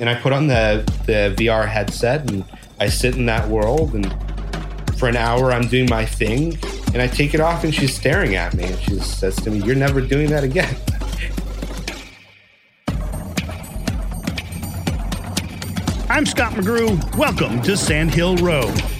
and I put on the the VR headset and I sit in that world and for an hour I'm doing my thing and I take it off and she's staring at me and she says to me, "You're never doing that again." I'm Scott McGrew. Welcome to Sand Hill Road.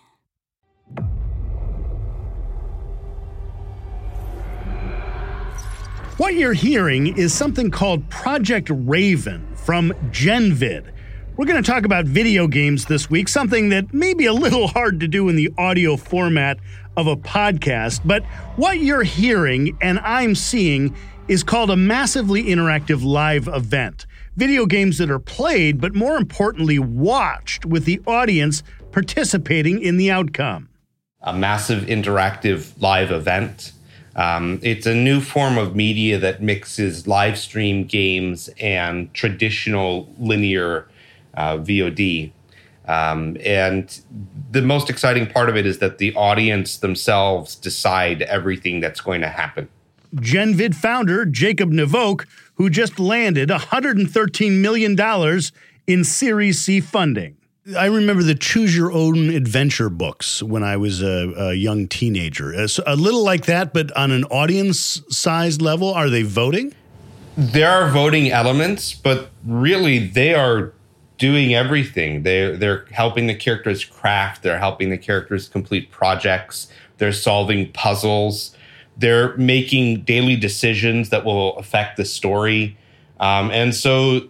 What you're hearing is something called Project Raven from Genvid. We're going to talk about video games this week, something that may be a little hard to do in the audio format of a podcast, but what you're hearing and I'm seeing is called a massively interactive live event. Video games that are played, but more importantly, watched with the audience participating in the outcome. A massive interactive live event. Um, it's a new form of media that mixes live stream games and traditional linear uh, VOD. Um, and the most exciting part of it is that the audience themselves decide everything that's going to happen. Genvid founder Jacob Navok, who just landed $113 million in Series C funding. I remember the Choose Your Own Adventure books when I was a, a young teenager. A, a little like that, but on an audience sized level. Are they voting? There are voting elements, but really they are doing everything. They they're helping the characters craft. They're helping the characters complete projects. They're solving puzzles. They're making daily decisions that will affect the story. Um, and so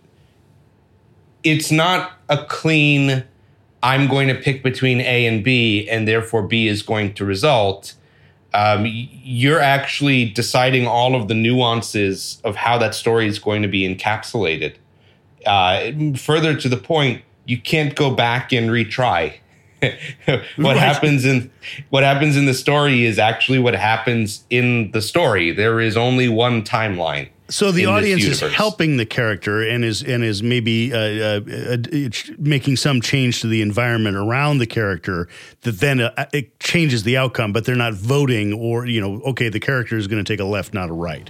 it's not a clean, I'm going to pick between A and B, and therefore B is going to result. Um, you're actually deciding all of the nuances of how that story is going to be encapsulated. Uh, further to the point, you can't go back and retry. what right. happens in what happens in the story is actually what happens in the story. There is only one timeline. So the audience is helping the character and is and is maybe uh, uh, uh, making some change to the environment around the character that then uh, it changes the outcome. But they're not voting or you know, okay, the character is going to take a left, not a right.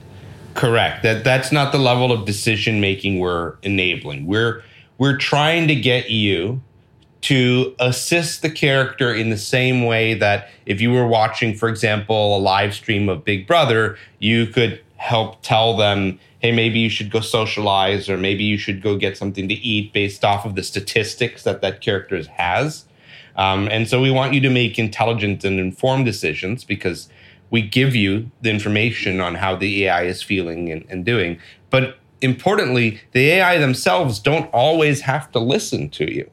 Correct. That that's not the level of decision making we're enabling. We're we're trying to get you to assist the character in the same way that if you were watching, for example, a live stream of Big Brother, you could help tell them, hey, maybe you should go socialize or maybe you should go get something to eat based off of the statistics that that character has. Um, and so we want you to make intelligent and informed decisions because we give you the information on how the AI is feeling and, and doing. But importantly, the AI themselves don't always have to listen to you.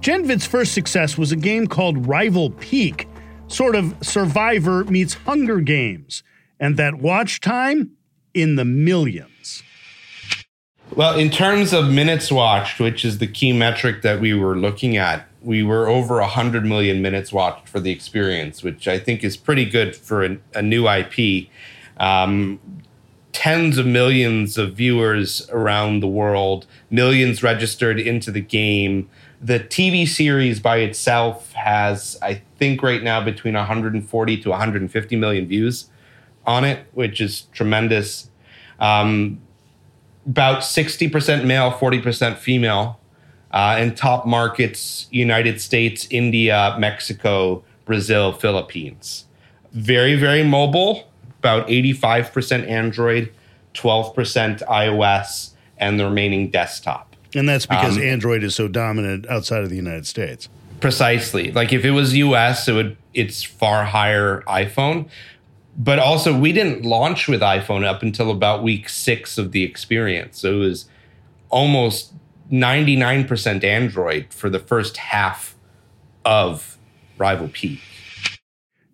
Genvid's first success was a game called Rival Peak, sort of Survivor meets Hunger Games, and that watch time in the millions. Well, in terms of minutes watched, which is the key metric that we were looking at, we were over 100 million minutes watched for the experience, which I think is pretty good for a, a new IP. Um, tens of millions of viewers around the world, millions registered into the game the TV series by itself has, I think, right now between 140 to 150 million views on it, which is tremendous. Um, about 60% male, 40% female. Uh, in top markets United States, India, Mexico, Brazil, Philippines. very, very mobile, about 85% Android, 12% iOS, and the remaining desktop. And that's because um, Android is so dominant outside of the United States. Precisely. Like if it was US, it would it's far higher iPhone. But also we didn't launch with iPhone up until about week 6 of the experience. So it was almost 99% Android for the first half of Rival Peak.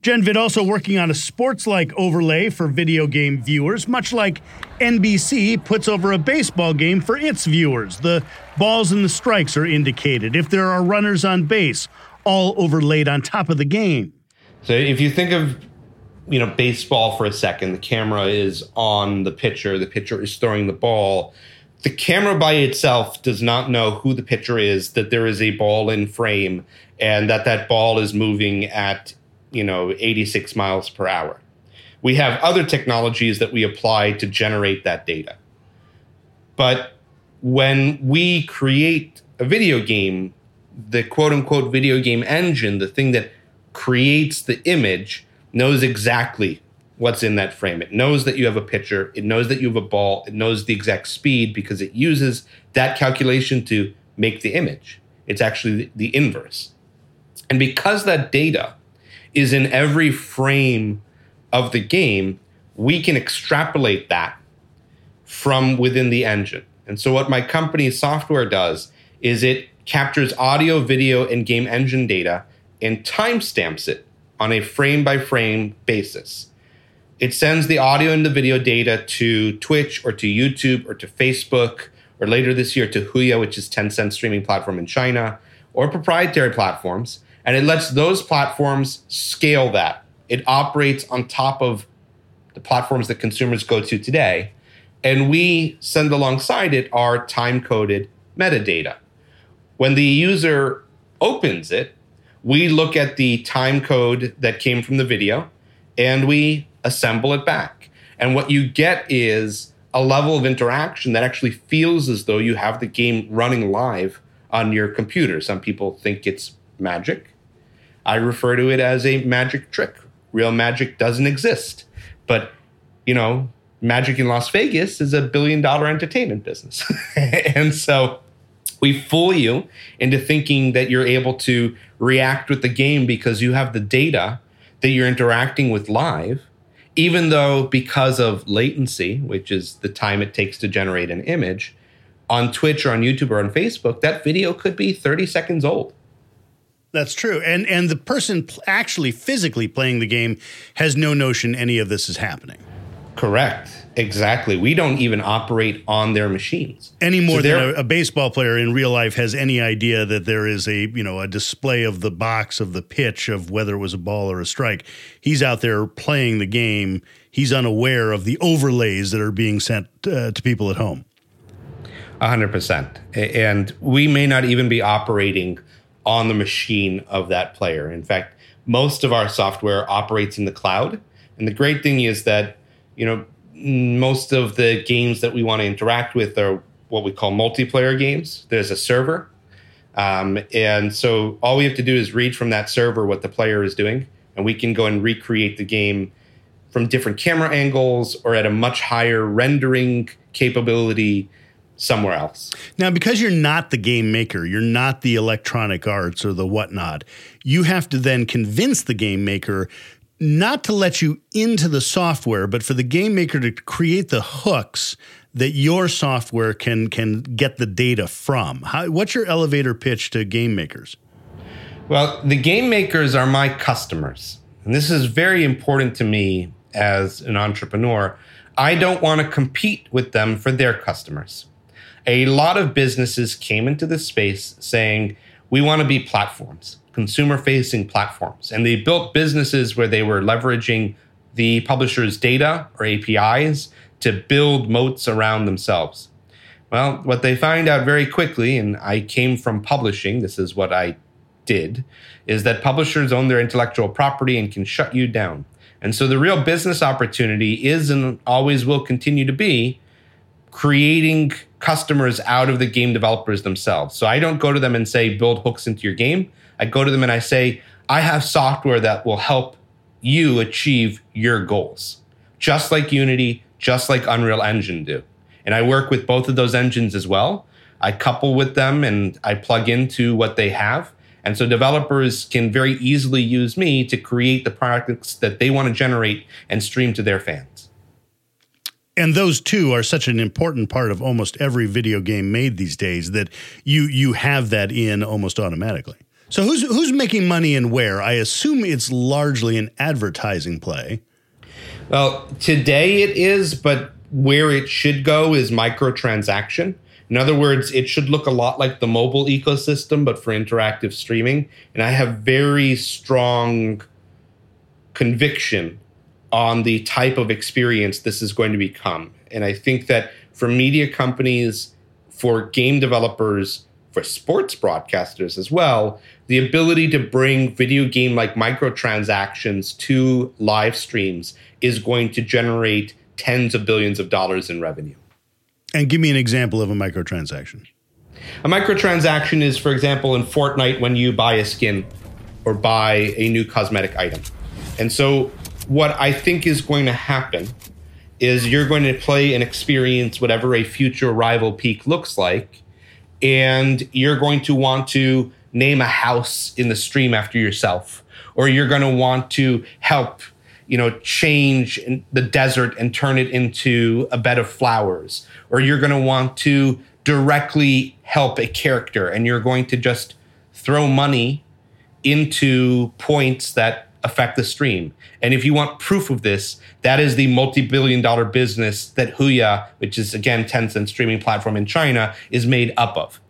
GenVid also working on a sports like overlay for video game viewers, much like NBC puts over a baseball game for its viewers. The balls and the strikes are indicated. If there are runners on base, all overlaid on top of the game. So if you think of you know baseball for a second, the camera is on the pitcher, the pitcher is throwing the ball. The camera by itself does not know who the pitcher is, that there is a ball in frame, and that that ball is moving at you know 86 miles per hour. We have other technologies that we apply to generate that data. But when we create a video game, the quote unquote video game engine, the thing that creates the image, knows exactly what's in that frame. It knows that you have a pitcher, it knows that you have a ball, it knows the exact speed because it uses that calculation to make the image. It's actually the inverse. And because that data is in every frame of the game, we can extrapolate that from within the engine. And so, what my company's software does is it captures audio, video, and game engine data and timestamps it on a frame by frame basis. It sends the audio and the video data to Twitch or to YouTube or to Facebook or later this year to Huya, which is Tencent streaming platform in China, or proprietary platforms and it lets those platforms scale that. It operates on top of the platforms that consumers go to today. And we send alongside it our time coded metadata. When the user opens it, we look at the time code that came from the video and we assemble it back. And what you get is a level of interaction that actually feels as though you have the game running live on your computer. Some people think it's magic. I refer to it as a magic trick. Real magic doesn't exist. But, you know, magic in Las Vegas is a billion dollar entertainment business. and so we fool you into thinking that you're able to react with the game because you have the data that you're interacting with live, even though because of latency, which is the time it takes to generate an image, on Twitch or on YouTube or on Facebook, that video could be 30 seconds old. That's true. And and the person actually physically playing the game has no notion any of this is happening. Correct. Exactly. We don't even operate on their machines any more so than a, a, baseball player in real life has any idea that there is a you know a display of the box of the pitch of whether it was a ball or a strike. He's out there playing the game. He's unaware of the overlays that are being sent uh, to people at home. A hundred percent. And we may not even be operating on the machine of that player. In fact, most of our software operates in the cloud. And the great thing is that, you know, most of the games that we want to interact with are what we call multiplayer games. There's a server. Um, and so all we have to do is read from that server what the player is doing, and we can go and recreate the game from different camera angles or at a much higher rendering capability somewhere else. Now, because you're not the game maker, you're not the electronic arts or the whatnot, you have to then convince the game maker not to let you into the software, but for the game maker to create the hooks that your software can can get the data from. How, what's your elevator pitch to game makers? Well, the game makers are my customers. And this is very important to me as an entrepreneur. I don't want to compete with them for their customers a lot of businesses came into this space saying, we want to be platforms, consumer facing platforms. And they built businesses where they were leveraging the publisher's data or APIs to build moats around themselves. Well, what they find out very quickly, and I came from publishing, this is what I did, is that publishers own their intellectual property and can shut you down. And so the real business opportunity is and always will continue to be creating customers out of the game developers themselves. So I don't go to them and say, build hooks into your game. I go to them and I say, I have software that will help you achieve your goals, just like Unity, just like Unreal Engine do. And I work with both of those engines as well. I couple with them and I plug into what they have. And so developers can very easily use me to create the products that they want to generate and stream to their fans. And those two are such an important part of almost every video game made these days that you you have that in almost automatically. So who's who's making money and where? I assume it's largely an advertising play. Well, today it is, but where it should go is microtransaction. In other words, it should look a lot like the mobile ecosystem, but for interactive streaming. And I have very strong conviction on the type of experience this is going to become. And I think that for media companies, for game developers, for sports broadcasters as well, the ability to bring video game like microtransactions to live streams is going to generate tens of billions of dollars in revenue. And give me an example of a microtransaction. A microtransaction is, for example, in Fortnite when you buy a skin or buy a new cosmetic item. And so, what I think is going to happen is you're going to play and experience whatever a future rival peak looks like, and you're going to want to name a house in the stream after yourself, or you're going to want to help you know, change the desert and turn it into a bed of flowers, or you're going to want to directly help a character and you're going to just throw money into points that affect the stream. And if you want proof of this, that is the multi-billion dollar business that Huya, which is again Tencent streaming platform in China, is made up of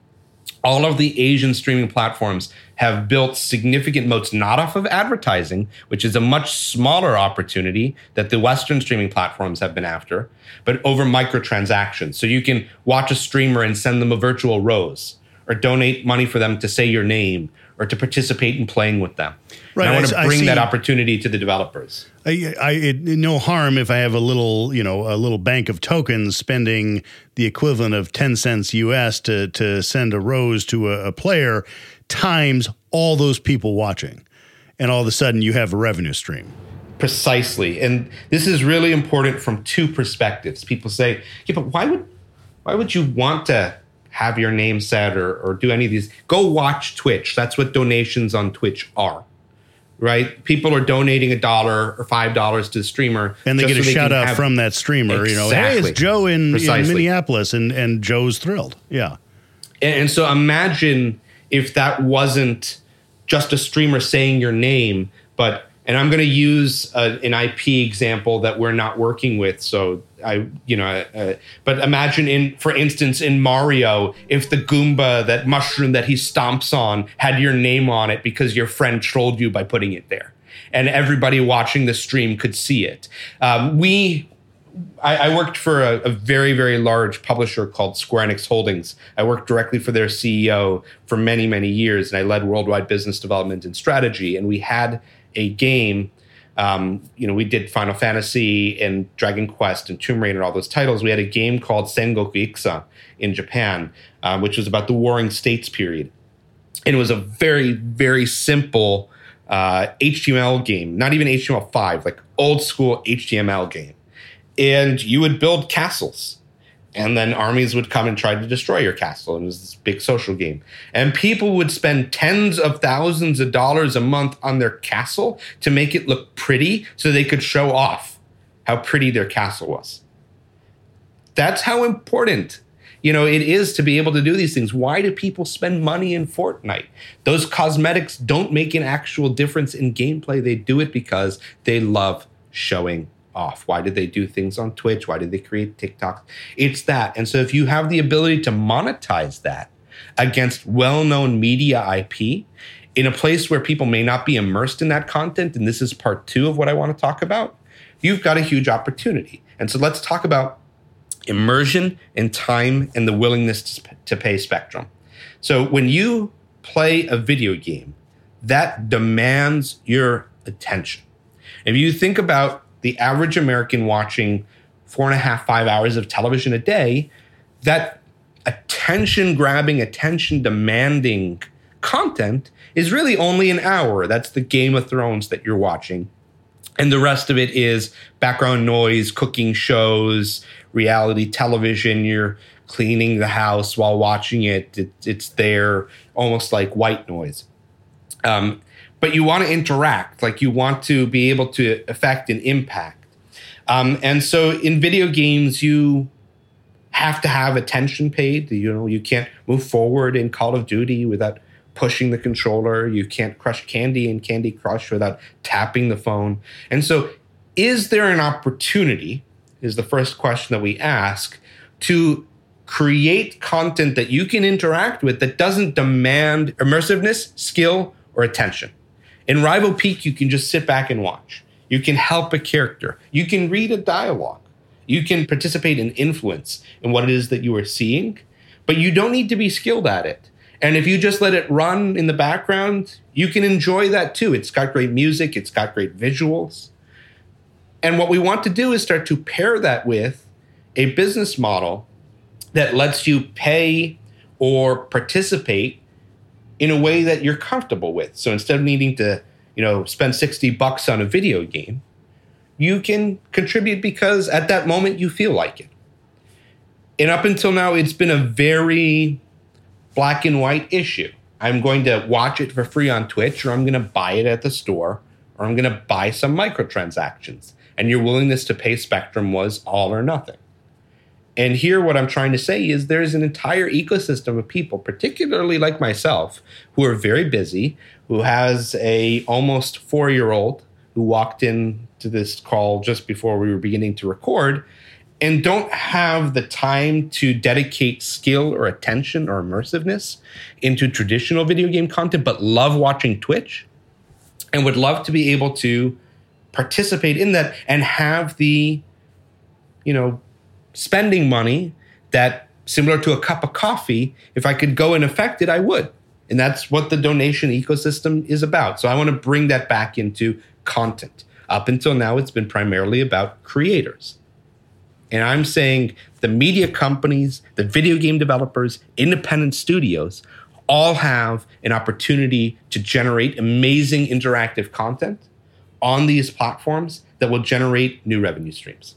all of the Asian streaming platforms have built significant moats not off of advertising, which is a much smaller opportunity that the Western streaming platforms have been after, but over microtransactions. So you can watch a streamer and send them a virtual rose or donate money for them to say your name or to participate in playing with them. Right. And I want to bring that opportunity to the developers. I, I it, no harm if I have a little, you know, a little bank of tokens spending the equivalent of 10 cents US to to send a rose to a, a player times all those people watching. And all of a sudden you have a revenue stream. Precisely. And this is really important from two perspectives. People say, "Yeah, but why would why would you want to have your name said or, or do any of these, go watch Twitch. That's what donations on Twitch are. Right? People are donating a dollar or five dollars to the streamer. And they get a so shout out have, from that streamer. Exactly. You know, hey, it's Joe in, in, Minneapolis and, and Joe's thrilled. Yeah. And, and so imagine if that wasn't just a streamer saying your name, but and I'm going to use a, an IP example that we're not working with. So I, you know, uh, but imagine in, for instance, in Mario, if the Goomba, that mushroom that he stomps on, had your name on it because your friend trolled you by putting it there, and everybody watching the stream could see it. Um, we I, I, worked for a, a, very, very large publisher called Square Enix Holdings. I worked directly for their CEO for many, many years, and I led worldwide business development and strategy. And we had a game. Um, you know, we did Final Fantasy and Dragon Quest and Tomb Raider and all those titles. We had a game called Sengoku IXA in Japan, uh, which was about the Warring States period. And it was a very, very simple uh, HTML game, not even HTML5, like old school HTML game. And you would build castles and then armies would come and try to destroy your castle. And it was this big social game. And people would spend tens of thousands of dollars a month on their castle to make it look pretty so they could show off how pretty their castle was. That's how important you know it is to be able to do these things why do people spend money in fortnite those cosmetics don't make an actual difference in gameplay they do it because they love showing off? Why did they do things on Twitch? Why did they create TikTok? It's that. And so if you have the ability to monetize that against well known media IP in a place where people may not be immersed in that content, and this is part two of what I want to talk about, you've got a huge opportunity. And so let's talk about immersion and time and the willingness to pay spectrum. So when you play a video game, that demands your attention. If you think about the average American watching four and a half, five hours of television a day, that attention grabbing, attention demanding content is really only an hour. That's the Game of Thrones that you're watching. And the rest of it is background noise, cooking shows, reality television. You're cleaning the house while watching it. it it's there almost like white noise. Um, but you want to interact, like you want to be able to affect and impact. Um, and so in video games, you have to have attention paid. You know, you can't move forward in Call of Duty without pushing the controller. You can't crush candy in Candy Crush without tapping the phone. And so, is there an opportunity? Is the first question that we ask to create content that you can interact with that doesn't demand immersiveness, skill, or attention. In Rival Peak, you can just sit back and watch. You can help a character. You can read a dialogue. You can participate in influence in what it is that you are seeing, but you don't need to be skilled at it. And if you just let it run in the background, you can enjoy that too. It's got great music, it's got great visuals. And what we want to do is start to pair that with a business model that lets you pay or participate in a way that you're comfortable with. So instead of needing to, you know, spend 60 bucks on a video game, you can contribute because at that moment you feel like it. And up until now, it's been a very black and white issue. I'm going to watch it for free on Twitch, or I'm going to buy it at the store, or I'm going to buy some microtransactions. And your willingness to pay Spectrum was all or nothing. And here, what I'm trying to say is there's an entire ecosystem of people, particularly like myself, who are very busy, who has a almost four year old who walked in to this call just before we were beginning to record and don't have the time to dedicate skill or attention or immersiveness into traditional video game content, but love watching Twitch and would love to be able to participate in that and have the, you know, spending money that similar to a cup of coffee, if I could go and affect it, I would. And that's what the donation ecosystem is about. So I want to bring that back into content. Up until now, it's been primarily about creators. And I'm saying the media companies, the video game developers, independent studios all have an opportunity to generate amazing interactive content on these platforms that will generate new revenue streams.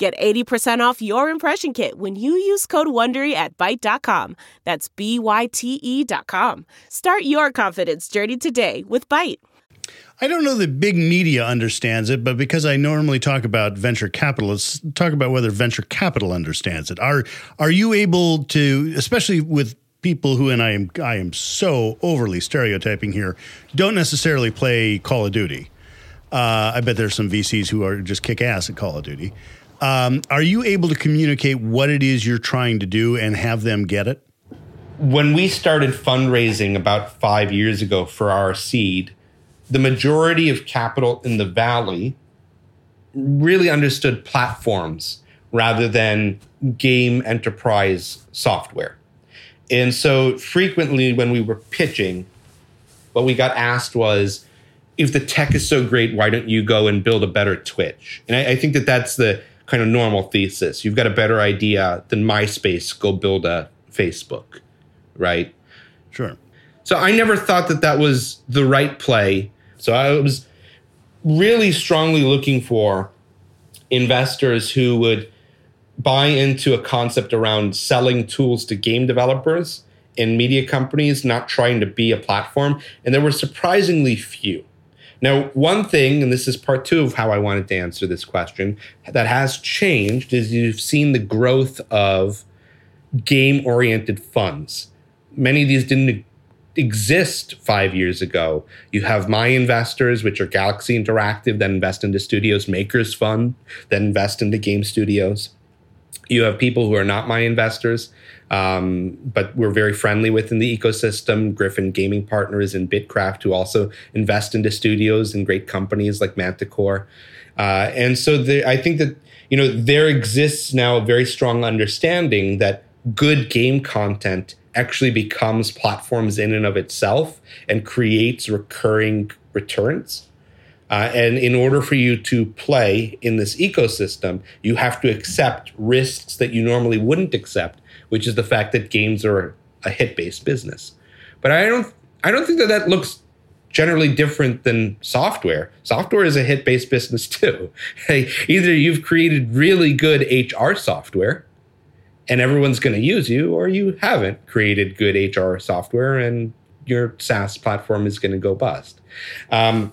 Get 80% off your impression kit when you use code WONDERY at Byte.com. That's B-Y-T-E dot com. Start your confidence journey today with Byte. I don't know that big media understands it, but because I normally talk about venture capitalists, talk about whether venture capital understands it. Are are you able to, especially with people who, and I am I am so overly stereotyping here, don't necessarily play Call of Duty. Uh, I bet there's some VCs who are just kick ass at Call of Duty. Um, are you able to communicate what it is you're trying to do and have them get it? When we started fundraising about five years ago for our seed, the majority of capital in the valley really understood platforms rather than game enterprise software. And so frequently when we were pitching, what we got asked was, if the tech is so great, why don't you go and build a better Twitch? And I, I think that that's the kind of normal thesis. You've got a better idea than MySpace, go build a Facebook, right? Sure. So I never thought that that was the right play. So I was really strongly looking for investors who would buy into a concept around selling tools to game developers and media companies, not trying to be a platform. And there were surprisingly few. Now, one thing, and this is part two of how I wanted to answer this question, that has changed is you've seen the growth of game oriented funds. Many of these didn't exist five years ago. You have my investors, which are Galaxy Interactive, that invest into studios, Makers Fund, that invest into game studios. You have people who are not my investors, um, but we're very friendly within the ecosystem. Griffin Gaming Partners and Bitkraft, who also invest into studios and great companies like Manticore. Uh, and so the, I think that you know there exists now a very strong understanding that good game content actually becomes platforms in and of itself and creates recurring returns. Uh, and in order for you to play in this ecosystem, you have to accept risks that you normally wouldn't accept, which is the fact that games are a hit-based business. But I don't, I don't think that that looks generally different than software. Software is a hit-based business too. Either you've created really good HR software, and everyone's going to use you, or you haven't created good HR software and your SaaS platform is going to go bust. Um,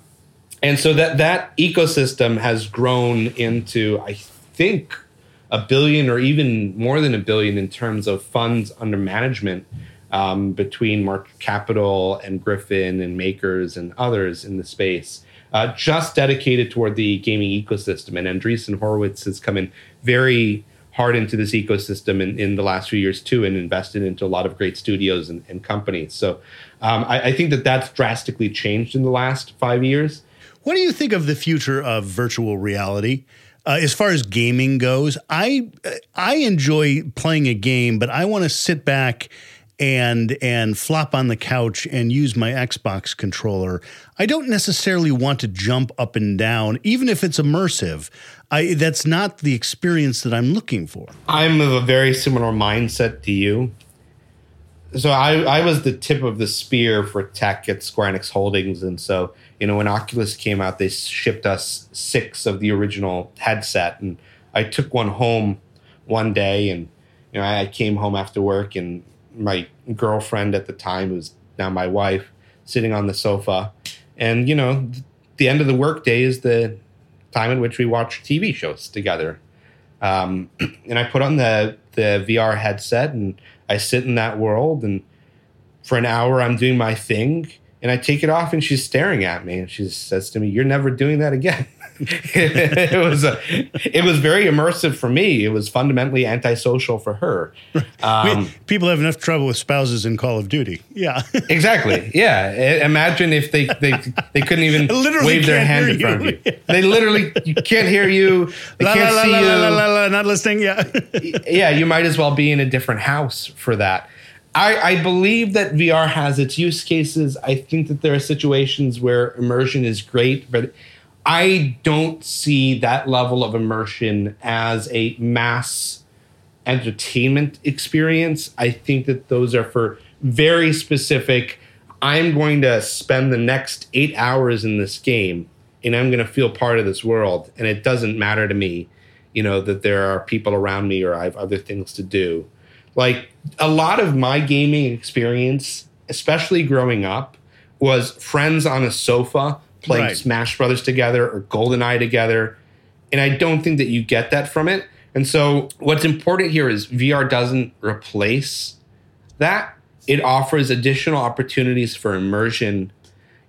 and so that that ecosystem has grown into, I think, a billion or even more than a billion in terms of funds under management um, between Mark Capital and Griffin and Makers and others in the space. Uh, just dedicated toward the gaming ecosystem. And Andreessen Horowitz has come in very hard into this ecosystem in, in the last few years too and invested into a lot of great studios and, and companies. So um, I, I, think that that's drastically changed in the last five years. What do you think of the future of virtual reality? Uh, as far as gaming goes, I I enjoy playing a game, but I want to sit back and and flop on the couch and use my Xbox controller. I don't necessarily want to jump up and down, even if it's immersive. I that's not the experience that I'm looking for. I'm of a very similar mindset to you. So I, I was the tip of the spear for tech at Square Enix Holdings, and so you know when Oculus came out, they shipped us six of the original headset, and I took one home one day, and you know I came home after work, and my girlfriend at the time, who's now my wife, sitting on the sofa. And, you know, the end of the workday is the time in which we watch TV shows together. Um, and I put on the, the VR headset and I sit in that world. And for an hour, I'm doing my thing. And I take it off and she's staring at me. And she says to me, You're never doing that again. it was a, it was very immersive for me. It was fundamentally antisocial for her. Um, People have enough trouble with spouses in Call of Duty. Yeah, exactly. Yeah, imagine if they they, they couldn't even wave their hand in front of you. They literally you can't hear you. They la, can't la, see la, you. La, la, la, not listening. Yeah, yeah. You might as well be in a different house for that. I, I, believe that VR has its use cases. I think that there are situations where immersion is great, but I don't see that level of immersion as a mass entertainment experience. I think that those are for very specific. I'm going to spend the next eight hours in this game and I'm going to feel part of this world. And it doesn't matter to me, you know, that there are people around me or I have other things to do. Like a lot of my gaming experience, especially growing up, was friends on a sofa playing right. Smash Brothers together or GoldenEye together. And I don't think that you get that from it. And so what's important here is VR doesn't replace that. It offers additional opportunities for immersion,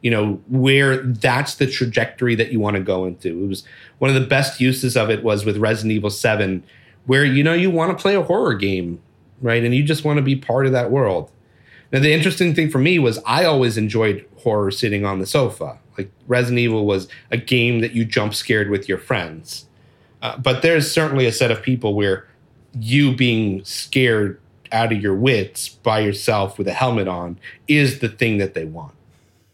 you know, where that's the trajectory that you want to go into. It was one of the best uses of it was with Resident Evil 7, where you know you want to play a horror game, right? And you just want to be part of that world. Now the interesting thing for me was I always enjoyed horror sitting on the sofa. Like Resident Evil was a game that you jump scared with your friends. Uh, but there's certainly a set of people where you being scared out of your wits by yourself with a helmet on is the thing that they want.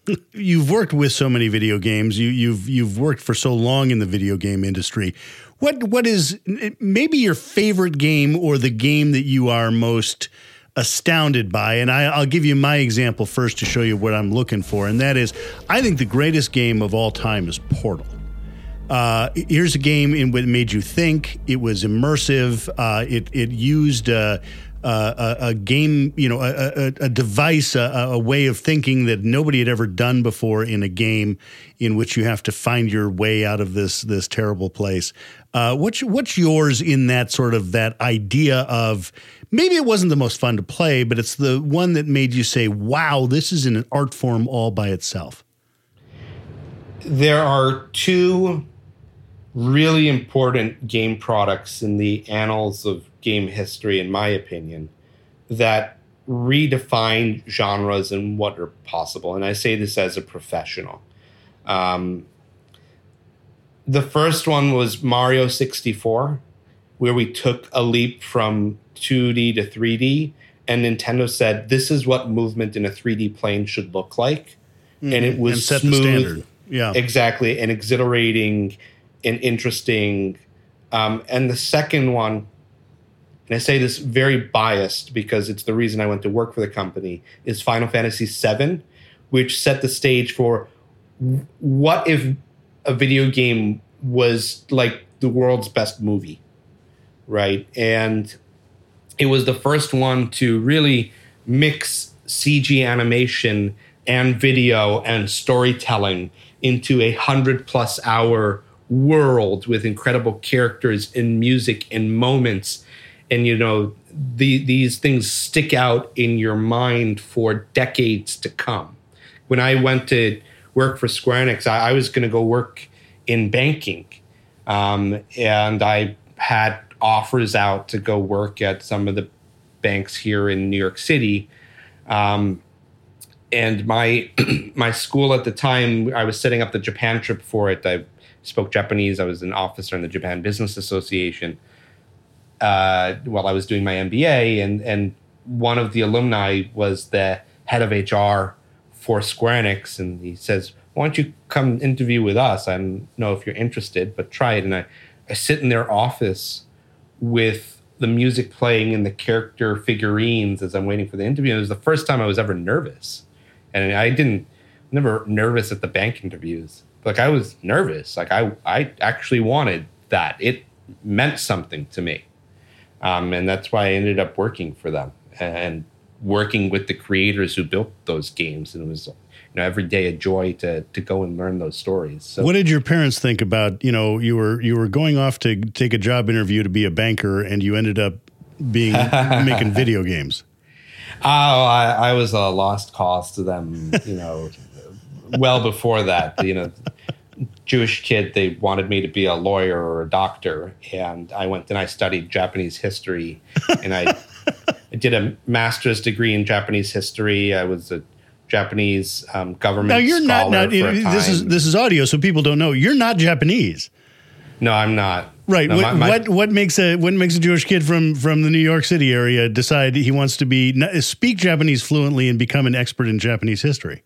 You've worked with so many video games. You, you've you've worked for so long in the video game industry. what what is maybe your favorite game or the game that you are most astounded by? And I, will give you my example first to show you what I'm looking for, and that is I think the greatest game of all time is Portal. Uh, here's a game in what made you think. It was immersive. Uh, it it used uh, uh, a, a, game, you know, a, a, a device, a, way of thinking that nobody had ever done before in a game in which you have to find your way out of this this terrible place. Uh, what's what's yours in that sort of that idea of maybe it wasn't the most fun to play, but it's the one that made you say, "Wow, this is an art form all by itself." There are two really important game products in the annals of game history, in my opinion, that redefine genres and what are possible. And I say this as a professional. Um, the first one was Mario 64, where we took a leap from 2D to 3D. And Nintendo said, this is what movement in a 3D plane should look like. Mm-hmm. And it was and smooth. Yeah. Exactly. And exhilarating and interesting. Um, and the second one and I say this very biased because it's the reason I went to work for the company, is Final Fantasy VII, which set the stage for what if a video game was like the world's best movie, right? And it was the first one to really mix CG animation and video and storytelling into a hundred plus hour world with incredible characters and music and moments and you know the, these things stick out in your mind for decades to come. When I went to work for Square Enix, I, I was going to go work in banking, um, and I had offers out to go work at some of the banks here in New York City. Um, and my my school at the time, I was setting up the Japan trip for it. I spoke Japanese. I was an officer in the Japan Business Association uh, while I was doing my MBA, and and one of the alumni was the head of HR for Square Enix, and he says, "Why don't you come interview with us? I don't know if you're interested, but try it." And I, I sit in their office with the music playing and the character figurines as I'm waiting for the interview. And it was the first time I was ever nervous, and I didn't never nervous at the bank interviews. Like I was nervous. Like I I actually wanted that. It meant something to me. Um, and that's why I ended up working for them and working with the creators who built those games. And it was, you know, every day a joy to to go and learn those stories. So, what did your parents think about? You know, you were you were going off to take a job interview to be a banker, and you ended up being making video games. Oh, I, I was a lost cause to them. You know, well before that. You know, Jewish kid, they wanted me to be a lawyer or a doctor, and I went and I studied Japanese history, and I, I did a master's degree in Japanese history. I was a Japanese um, government. Now you're not. not this is this is audio, so people don't know. You're not Japanese. No, I'm not. Right. No, what, my, my, what, what makes a what makes a Jewish kid from from the New York City area decide he wants to be speak Japanese fluently and become an expert in Japanese history?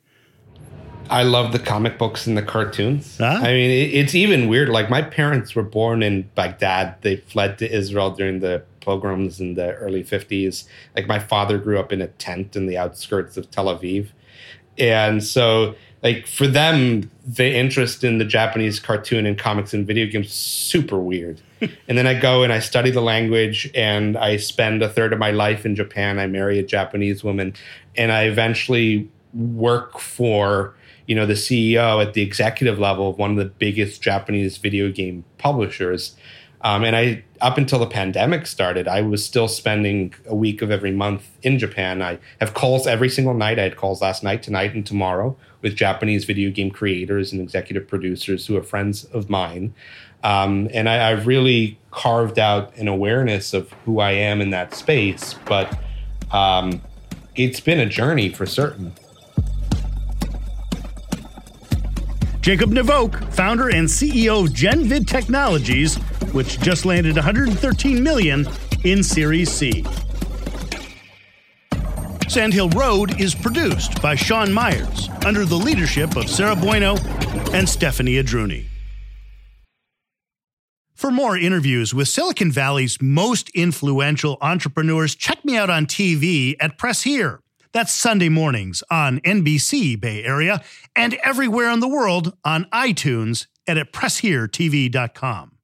I love the comic books and the cartoons. Huh? I mean, it, it's even weird. Like my parents were born in Baghdad. They fled to Israel during the pogroms in the early 50s. Like my father grew up in a tent in the outskirts of Tel Aviv. And so like for them, the interest in the Japanese cartoon and comics and video games super weird. and then I go and I study the language and I spend a third of my life in Japan. I marry a Japanese woman and I eventually work for you know the CEO at the executive level of one of the biggest Japanese video game publishers. Um, and I, up until the pandemic started, I was still spending a week of every month in Japan. I have calls every single night. I had calls last night, tonight, and tomorrow with Japanese video game creators and executive producers who are friends of mine. Um, and I, I've really carved out an awareness of who I am in that space. But um, it's been a journey for certain. Jacob Navok, founder and CEO of GenVid Technologies, which just landed 113 million in Series C. Sand Hill Road is produced by Sean Myers under the leadership of Sarah Bueno and Stephanie Adruni. For more interviews with Silicon Valley's most influential entrepreneurs, check me out on TV at Press Here. That's Sunday mornings on NBC Bay Area and everywhere in the world on iTunes and at PressHereTV.com.